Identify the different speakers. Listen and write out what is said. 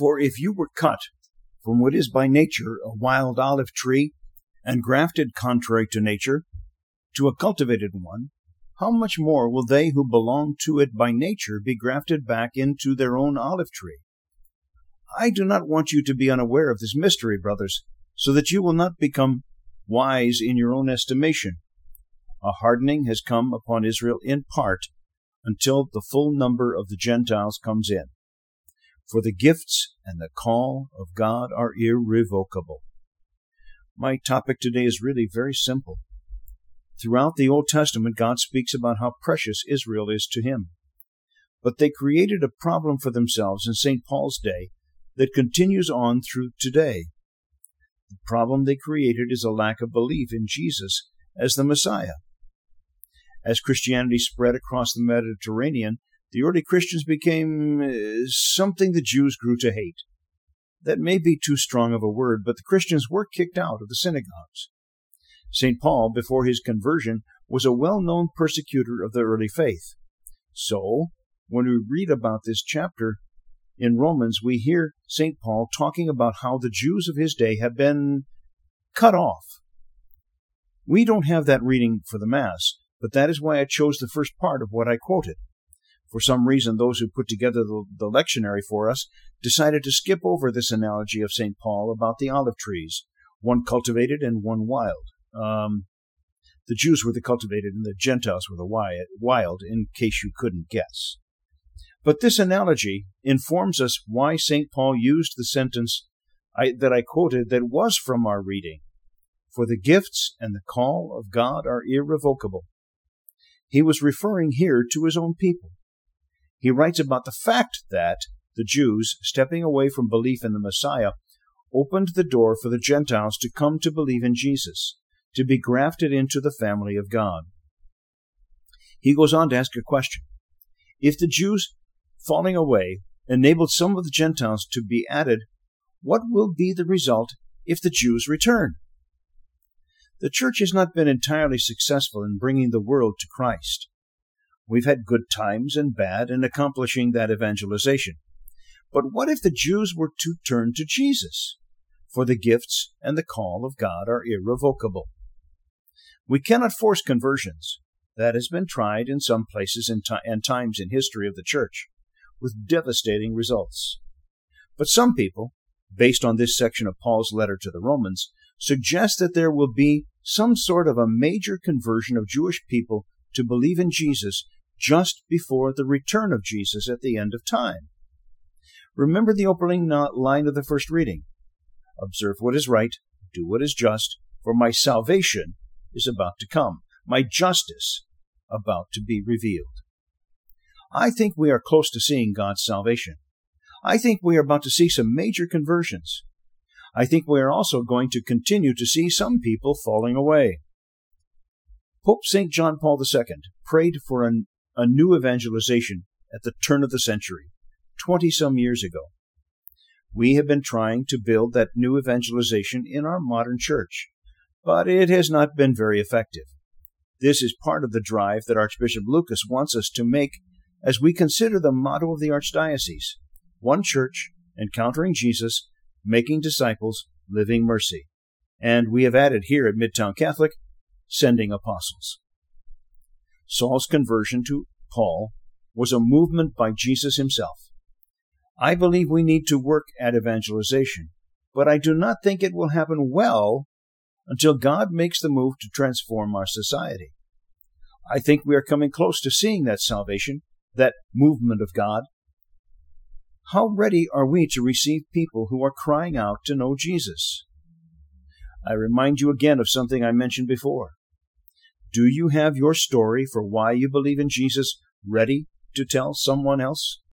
Speaker 1: For if you were cut from what is by nature a wild olive tree, and grafted contrary to nature to a cultivated one, how much more will they who belong to it by nature be grafted back into their own olive tree? I do not want you to be unaware of this mystery, brothers, so that you will not become wise in your own estimation. A hardening has come upon Israel in part until the full number of the Gentiles comes in. For the gifts and the call of God are irrevocable. My topic today is really very simple. Throughout the Old Testament, God speaks about how precious Israel is to Him. But they created a problem for themselves in St. Paul's day that continues on through today. The problem they created is a lack of belief in Jesus as the Messiah. As Christianity spread across the Mediterranean, the early Christians became uh, something the Jews grew to hate. That may be too strong of a word, but the Christians were kicked out of the synagogues. St. Paul, before his conversion, was a well known persecutor of the early faith. So, when we read about this chapter in Romans, we hear St. Paul talking about how the Jews of his day have been cut off. We don't have that reading for the Mass, but that is why I chose the first part of what I quoted. For some reason, those who put together the, the lectionary for us decided to skip over this analogy of St. Paul about the olive trees, one cultivated and one wild. Um, the Jews were the cultivated and the Gentiles were the wild, in case you couldn't guess. But this analogy informs us why St. Paul used the sentence I, that I quoted that was from our reading. For the gifts and the call of God are irrevocable. He was referring here to his own people. He writes about the fact that the Jews, stepping away from belief in the Messiah, opened the door for the Gentiles to come to believe in Jesus, to be grafted into the family of God. He goes on to ask a question. If the Jews falling away enabled some of the Gentiles to be added, what will be the result if the Jews return? The church has not been entirely successful in bringing the world to Christ. We've had good times and bad in accomplishing that evangelization. But what if the Jews were to turn to Jesus? For the gifts and the call of God are irrevocable. We cannot force conversions. That has been tried in some places and, times in history of the church, with devastating results. But some people, based on this section of Paul's letter to the Romans, suggest that there will be some sort of a major conversion of Jewish people to believe in Jesus just before the return of Jesus at the end of time. Remember the opening line of the first reading Observe what is right, do what is just, for my salvation is about to come, my justice about to be revealed. I think we are close to seeing God's salvation. I think we are about to see some major conversions. I think we are also going to continue to see some people falling away. Pope St. John Paul II prayed for an a new evangelization at the turn of the century, 20 some years ago. We have been trying to build that new evangelization in our modern church, but it has not been very effective. This is part of the drive that Archbishop Lucas wants us to make as we consider the motto of the Archdiocese one church, encountering Jesus, making disciples, living mercy. And we have added here at Midtown Catholic, sending apostles. Saul's conversion to Paul was a movement by Jesus himself. I believe we need to work at evangelization, but I do not think it will happen well until God makes the move to transform our society. I think we are coming close to seeing that salvation, that movement of God. How ready are we to receive people who are crying out to know Jesus? I remind you again of something I mentioned before. Do you have your story for why you believe in Jesus ready to tell someone else?